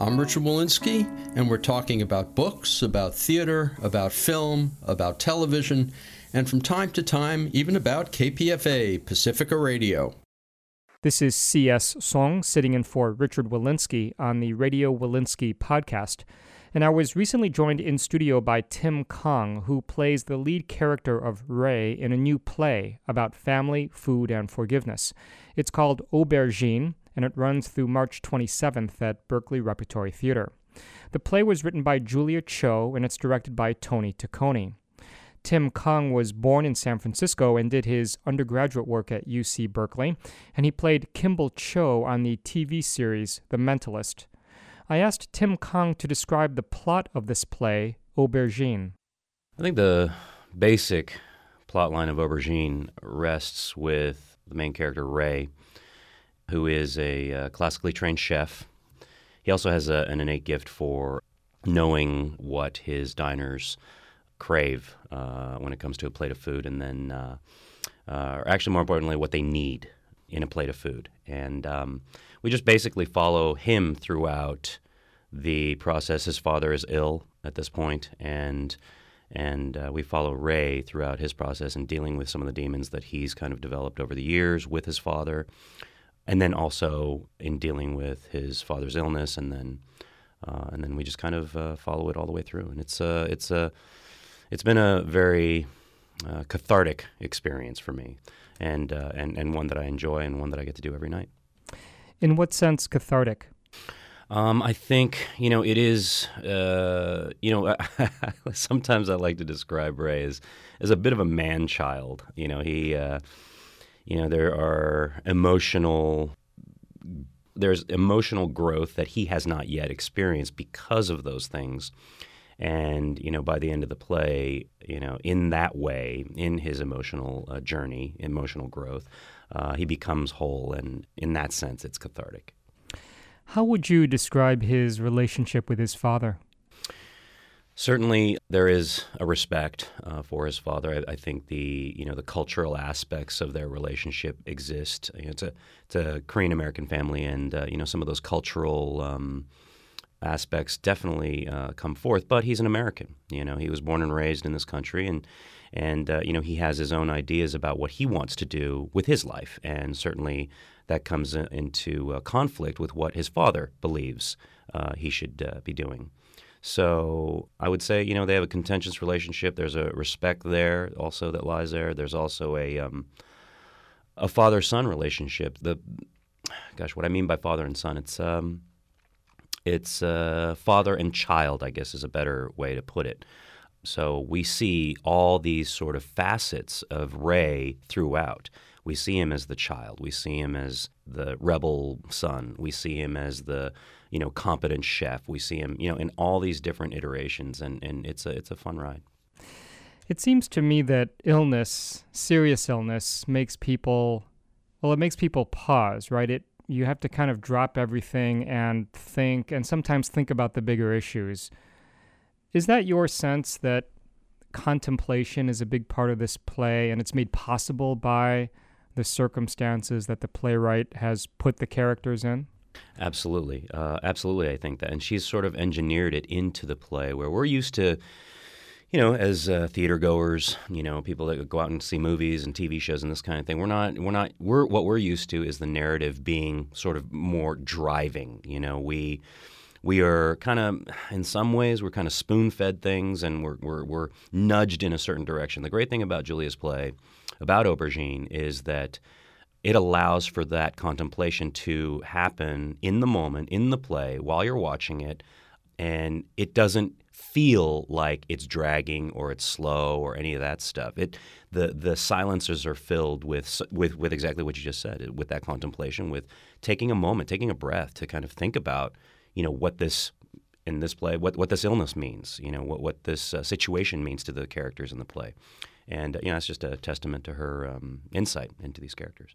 I'm Richard Wolinsky, and we're talking about books, about theater, about film, about television, and from time to time, even about KPFA, Pacifica Radio. This is C.S. Soong sitting in for Richard Wolinsky on the Radio Wolinsky podcast. And I was recently joined in studio by Tim Kang, who plays the lead character of Ray in a new play about family, food, and forgiveness. It's called Aubergine, and it runs through March 27th at Berkeley Repertory Theater. The play was written by Julia Cho, and it's directed by Tony Taccone. Tim Kang was born in San Francisco and did his undergraduate work at UC Berkeley, and he played Kimball Cho on the TV series The Mentalist. I asked Tim Kang to describe the plot of this play, Aubergine. I think the basic plot line of Aubergine rests with the main character, Ray, who is a uh, classically trained chef. He also has a, an innate gift for knowing what his diners crave uh, when it comes to a plate of food, and then, uh, uh, or actually, more importantly, what they need in a plate of food. And um, we just basically follow him throughout the process. His father is ill at this point, and and uh, we follow Ray throughout his process and dealing with some of the demons that he's kind of developed over the years with his father, and then also in dealing with his father's illness, and then uh, and then we just kind of uh, follow it all the way through. And it's a it's a it's been a very uh, cathartic experience for me, and uh, and and one that I enjoy and one that I get to do every night. In what sense cathartic? Um, I think you know it is. Uh, you know, sometimes I like to describe Ray as as a bit of a man child. You know, he. Uh, you know, there are emotional. There's emotional growth that he has not yet experienced because of those things, and you know, by the end of the play, you know, in that way, in his emotional uh, journey, emotional growth, uh, he becomes whole, and in that sense, it's cathartic. How would you describe his relationship with his father? Certainly, there is a respect uh, for his father. I, I, think the you know the cultural aspects of their relationship exist. You know, it's a it's a Korean American family, and uh, you know some of those cultural um, aspects definitely uh, come forth. But he's an American. You know, he was born and raised in this country, and and uh, you know he has his own ideas about what he wants to do with his life, and certainly that comes into uh, conflict with what his father believes uh, he should uh, be doing. So I would say, you know, they have a contentious relationship. There's a respect there also that lies there. There's also a um, a father son relationship. The gosh, what I mean by father and son, it's um, it's uh, father and child, I guess, is a better way to put it. So we see all these sort of facets of Ray throughout. We see him as the child. We see him as the rebel son. We see him as the you know competent chef. We see him you know in all these different iterations, and, and it's a it's a fun ride. It seems to me that illness, serious illness, makes people well, it makes people pause, right? It you have to kind of drop everything and think, and sometimes think about the bigger issues. Is that your sense that contemplation is a big part of this play and it's made possible by the circumstances that the playwright has put the characters in? Absolutely. Uh, absolutely, I think that. And she's sort of engineered it into the play where we're used to you know, as uh, theater goers, you know, people that go out and see movies and TV shows and this kind of thing, we're not, we're not, we're what we're used to is the narrative being sort of more driving. You know, we we are kind of, in some ways, we're kind of spoon fed things and we're, we're we're nudged in a certain direction. The great thing about Julia's play, about Aubergine, is that it allows for that contemplation to happen in the moment, in the play, while you're watching it, and it doesn't feel like it's dragging or it's slow or any of that stuff. It the the silences are filled with with with exactly what you just said, with that contemplation, with taking a moment, taking a breath to kind of think about, you know, what this in this play what, what this illness means, you know, what, what this uh, situation means to the characters in the play. And, uh, you know, it's just a testament to her um, insight into these characters.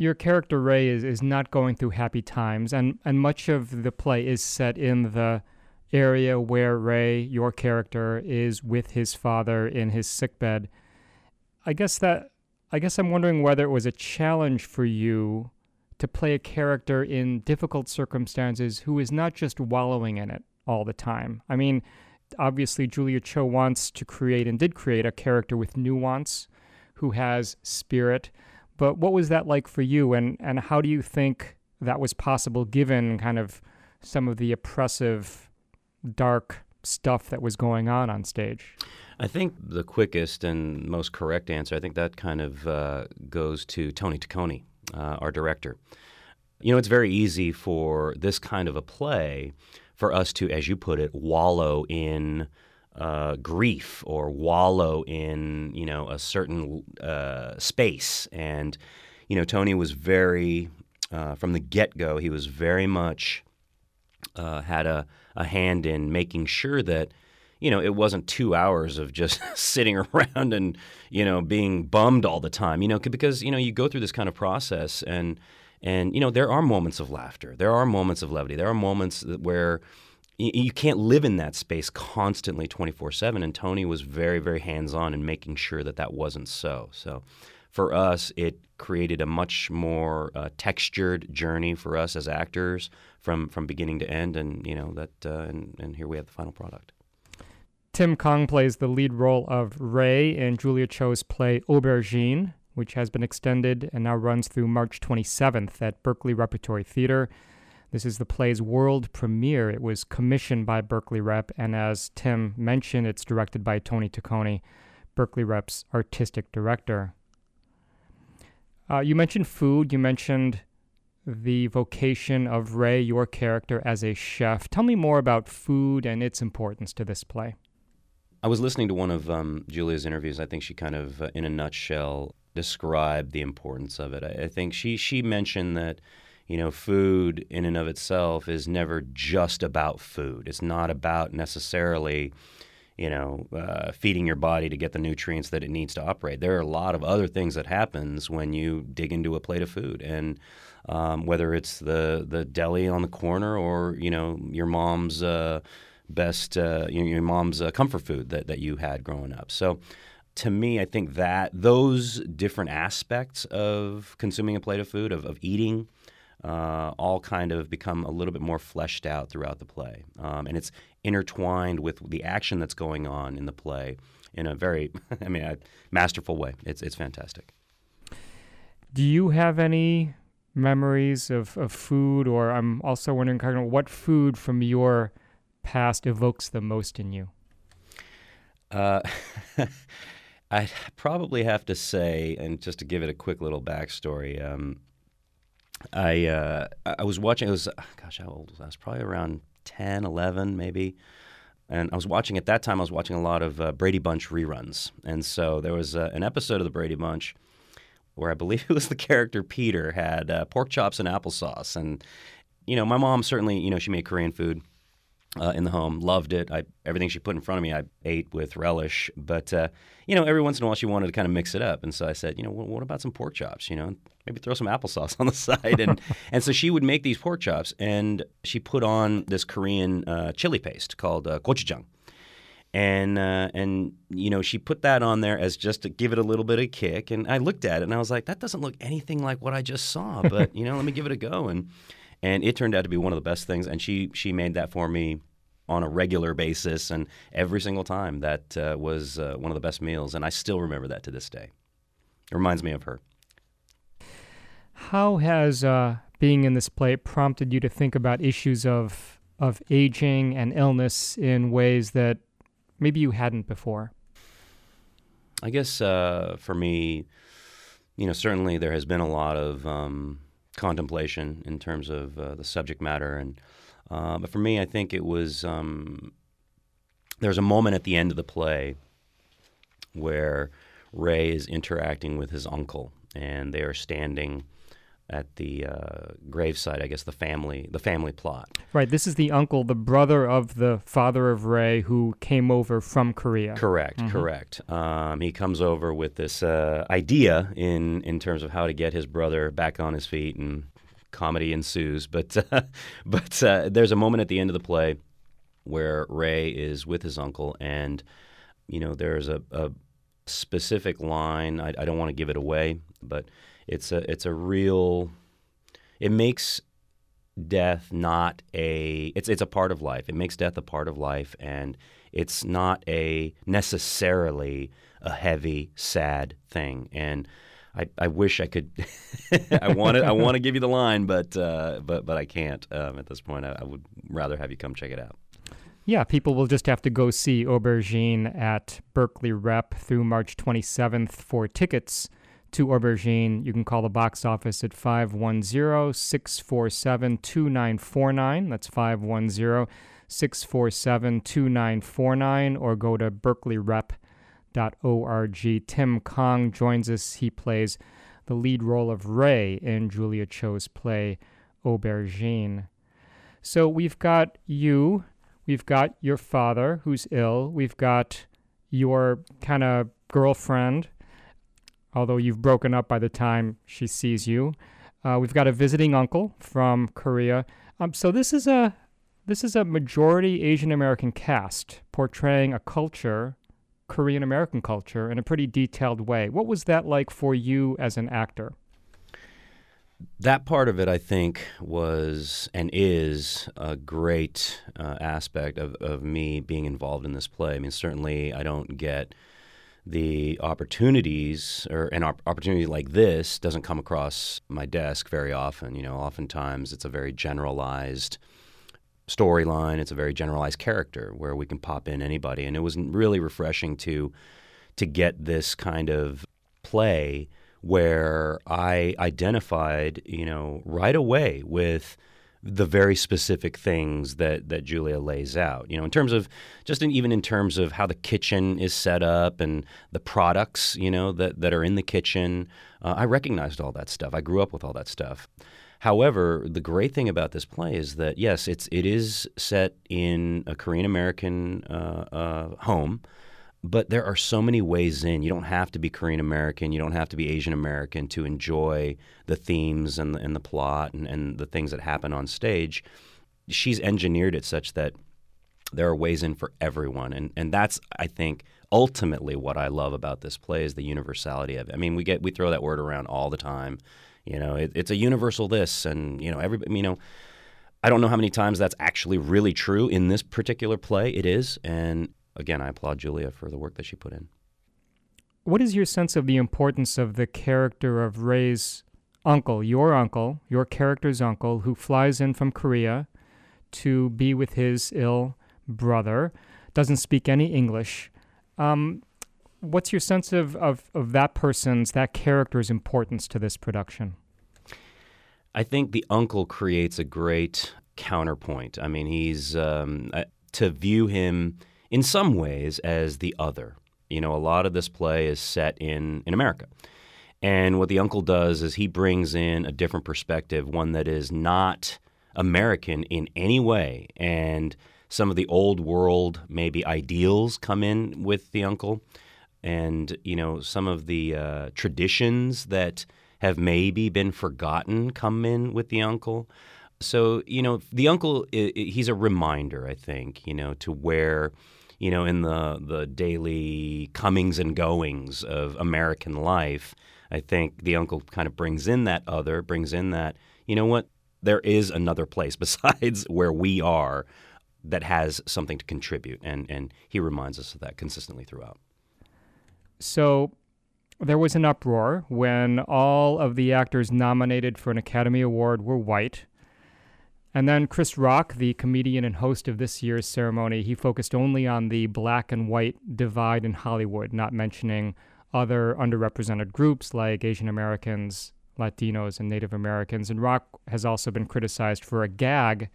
Your character Ray is, is not going through happy times, and, and much of the play is set in the area where Ray, your character, is with his father in his sickbed. I guess that I guess I'm wondering whether it was a challenge for you to play a character in difficult circumstances who is not just wallowing in it all the time. I mean, obviously Julia Cho wants to create and did create a character with nuance who has spirit. But what was that like for you and and how do you think that was possible given kind of some of the oppressive dark stuff that was going on on stage? I think the quickest and most correct answer, I think that kind of uh, goes to Tony Taccone, uh, our director. You know, it's very easy for this kind of a play for us to, as you put it, wallow in uh, grief or wallow in, you know, a certain uh, space. And, you know, Tony was very, uh, from the get go, he was very much uh, had a, a hand in making sure that you know, it wasn't two hours of just sitting around and, you know, being bummed all the time, you know, because, you know, you go through this kind of process and, and, you know, there are moments of laughter. There are moments of levity. There are moments where you, can't live in that space constantly 24 7. And Tony was very, very hands on in making sure that that wasn't so. So for us, it created a much more uh, textured journey for us as actors from, from beginning to end. And, you know, that, uh, and, and here we have the final product. Tim Kang plays the lead role of Ray in Julia Cho's play Aubergine, which has been extended and now runs through March 27th at Berkeley Repertory Theater. This is the play's world premiere. It was commissioned by Berkeley Rep, and as Tim mentioned, it's directed by Tony Taccone, Berkeley Rep's artistic director. Uh, you mentioned food. You mentioned the vocation of Ray, your character, as a chef. Tell me more about food and its importance to this play. I was listening to one of um, Julia's interviews. I think she kind of, uh, in a nutshell, described the importance of it. I, I, think she she mentioned that you know food in and of itself is never just about food. It's not about necessarily you know uh, feeding your body to get the nutrients that it needs to operate. There are a lot of other things that happens when you dig into a plate of food and. Um, whether it's the, the deli on the corner or you know your mom's uh, best uh, your, mom's uh, comfort food that, that you had growing up. So to me, I think that those different aspects of consuming a plate of food, of, of eating, uh, all kind of become a little bit more fleshed out throughout the play. Um, and it's intertwined with the action that's going on in the play in a very, I mean, a masterful way. It's, it's fantastic. Do you have any memories of, of food, or I'm also wondering of what food from your past evokes the most in you? Uh, I probably have to say, and just to give it a quick little backstory, um, I uh, I was watching. It was gosh, how old was I? I was probably around 10, 11 maybe. And I was watching at that time. I was watching a lot of uh, Brady Bunch reruns, and so there was uh, an episode of the Brady Bunch where I believe it was the character Peter had uh, pork chops and applesauce, and you know, my mom certainly, you know, she made Korean food uh, in the home. Loved it. I, everything she put in front of me, I ate with relish. But uh, you know, every once in a while, she wanted to kind of mix it up, and so I said, you know, what, what about some pork chops? You know, maybe throw some applesauce on the side. And and so she would make these pork chops, and she put on this Korean uh, chili paste called uh, gochujang. And uh, and you know she put that on there as just to give it a little bit of kick. And I looked at it and I was like, that doesn't look anything like what I just saw. But you know, let me give it a go. And and it turned out to be one of the best things. And she she made that for me on a regular basis, and every single time that uh, was uh, one of the best meals. And I still remember that to this day. It reminds me of her. How has uh, being in this play prompted you to think about issues of of aging and illness in ways that maybe you hadn't before? I guess uh, for me, you know, certainly there has been a lot of um, contemplation in terms of uh, the subject matter. And uh, but for me, I think it was um, there's a moment at the end of the play where Ray is interacting with his uncle, and they are standing at the uh, gravesite. I guess the family the family plot. Right. This is the uncle, the brother of the father of Ray, who came over from Korea. Correct. Mm-hmm. Correct. Um, he comes over with this uh, idea in in terms of how to get his brother back on his feet, and comedy ensues. But but uh, there's a moment at the end of the play where Ray is with his uncle, and you know there's a, a specific line. I, I don't want to give it away, but it's a it's a real. It makes death not a it's it's a part of life. It makes death a part of life, and it's not a necessarily a heavy, sad thing. And I, I wish I could. I want to I want to give you the line, but uh, but but I can't um, at this point. I, I would rather have you come check it out. Yeah, people will just have to go see Aubergine at Berkeley Rep through March 27th for tickets to Aubergine. You can call the box office at 510 647 2949. That's 510 647 2949, or go to berkeleyrep.org. Tim Kang joins us. He plays the lead role of Ray in Julia Cho's play Aubergine. So we've got you, we've got your father who's ill, we've got your kind of girlfriend although you've broken up by the time she sees you. Uh, we've got a visiting uncle from Korea. Um, so this is a this is a majority Asian American cast portraying a culture, Korean American culture, in a pretty detailed way. What was that like for you as an actor? That part of it, I think, was and is a great uh, aspect of, of me being involved in this play. I mean, certainly I don't get the opportunities or an opportunity like this doesn't come across my desk very often. You know, oftentimes it's a very generalized storyline. It's a very generalized character where we can pop in anybody, and it was really refreshing to to get this kind of play where I identified, you know, right away with the very specific things that that Julia lays out. You know, in terms of just in, even in terms of how the kitchen is set up and the products, you know, that that are in the kitchen. Uh, I recognized all that stuff. I grew up with all that stuff. However, the great thing about this play is that yes, it's it is set in a Korean American uh, uh, home but there are so many ways in. You don't have to be Korean American. You don't have to be Asian American to enjoy the themes and the, and the plot and, and the things that happen on stage. She's engineered it such that there are ways in for everyone, and and that's I think ultimately what I love about this play is the universality of it. I mean, we get we throw that word around all the time. You know, it, it's a universal this, and you know, every you know. I don't know how many times that's actually really true in this particular play. It is, and again, I applaud Julia for the work that she put in. What is your sense of the importance of the character of Ray's uncle, your uncle, your character's uncle, who flies in from Korea to be with his ill brother, doesn't speak any English? Um, what's your sense of, of, of that person's, that character's importance to this production? I think the uncle creates a great counterpoint. I mean, he's um, to view him in some ways as the other. You know, a lot of this play is set in, in America. And what the uncle does is he brings in a different perspective, one that is not American in any way. And some of the old world, maybe ideals come in with the uncle. And, you know, some of the uh, traditions that have maybe been forgotten come in with the uncle. So, you know, the uncle, he's a reminder, I think, you know, to where you know, in the the daily comings and goings of American life, I think the uncle kind of brings in that other, brings in that, you know what, there is another place besides where we are that has something to contribute, and and he reminds us of that consistently throughout. So. There was an uproar when all of the actors nominated for an Academy Award were white, and then Chris Rock, the comedian and host of this year's ceremony, he focused only on the black and white divide in Hollywood, not mentioning other underrepresented groups like Asian Americans, Latinos, and Native Americans. And Rock has also been criticized for a gag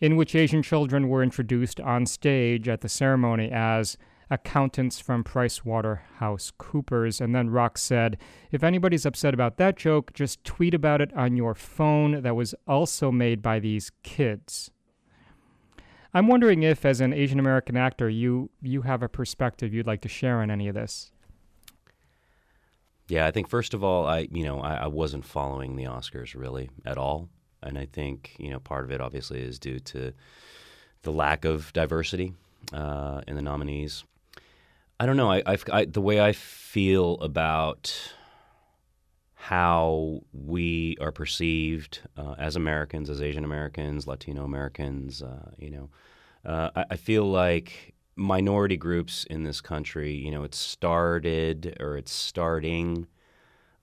in which Asian children were introduced on stage at the ceremony as accountants from PricewaterhouseCoopers. And then Rock said, if anybody's upset about that joke, just tweet about it on your phone that was also made by these kids. I'm wondering if, as an Asian American actor, you you have a perspective you'd like to share on any of this. Yeah, I think first of all, I you know I, I wasn't following the Oscars really at all, and I think you know part of it obviously is due to the lack of diversity uh, in the nominees. I don't know. I, I, the way I feel about how we are perceived uh, as Americans, as Asian Americans, Latino Americans. Uh, you know, uh, I, I, feel like minority groups in this country. You know, it started or it's starting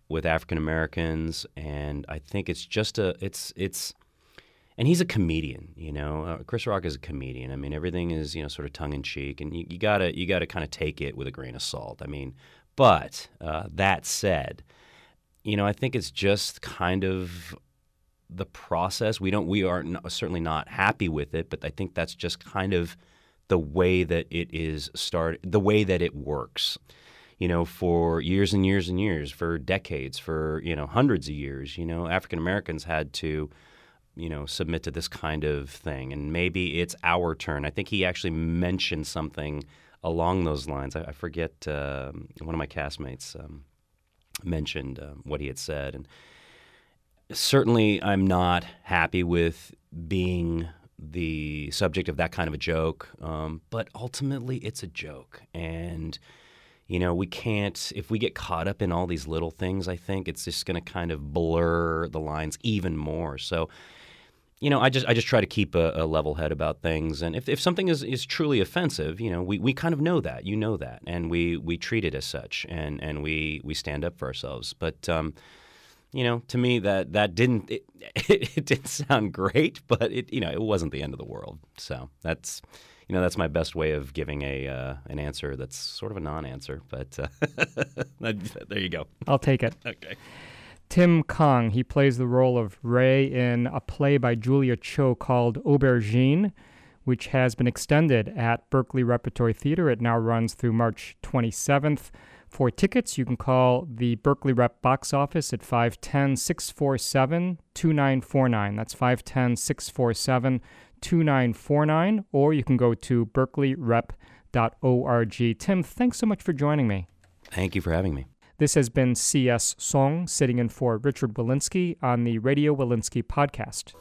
with African Americans, and I think it's just a it's it's. And he's a comedian, you know. Uh, Chris Rock is a comedian. I mean, everything is, you know, sort of tongue in cheek, and you, gotta you gotta kind of take it with a grain of salt. I mean, but uh, that said, you know, I think it's just kind of the process. We don't, we are certainly not happy with it, but I think that's just kind of the way that it is started, the way that it works. You know, for years and years and years, for decades, for you know, hundreds of years, you know, African Americans had to, you know, submit to this kind of thing, and maybe it's our turn. I think he actually mentioned something along those lines. I, I forget uh, one of my castmates. Um, mentioned um, what he had said. And certainly, I'm not happy with being the subject of that kind of a joke. Um, but ultimately, it's a joke. And, you know, we can't, if we get caught up in all these little things, I think it's just going to kind of blur the lines even more. So, you know, I just I just try to keep a, a, level head about things, and if, if something is, is truly offensive, you know, we, we kind of know that, you know that, and we, we treat it as such, and, and we, we stand up for ourselves. But um, you know, to me that that didn't it, it, it, didn't sound great, but it you know it wasn't the end of the world. So that's you know that's my best way of giving a uh, an answer that's sort of a non-answer, but uh, there you go. I'll take it. okay. Tim Kang. He plays the role of Ray in a play by Julia Cho called Aubergine, which has been extended at Berkeley Repertory Theater. It now runs through March 27th. For tickets, you can call the Berkeley Rep box office at 510 647 2949. That's 510 647 2949. Or you can go to berkeleyrep.org. Tim, thanks so much for joining me. Thank you for having me. This has been C.S. Soong sitting in for Richard Wolinsky on the Radio Wolinsky podcast.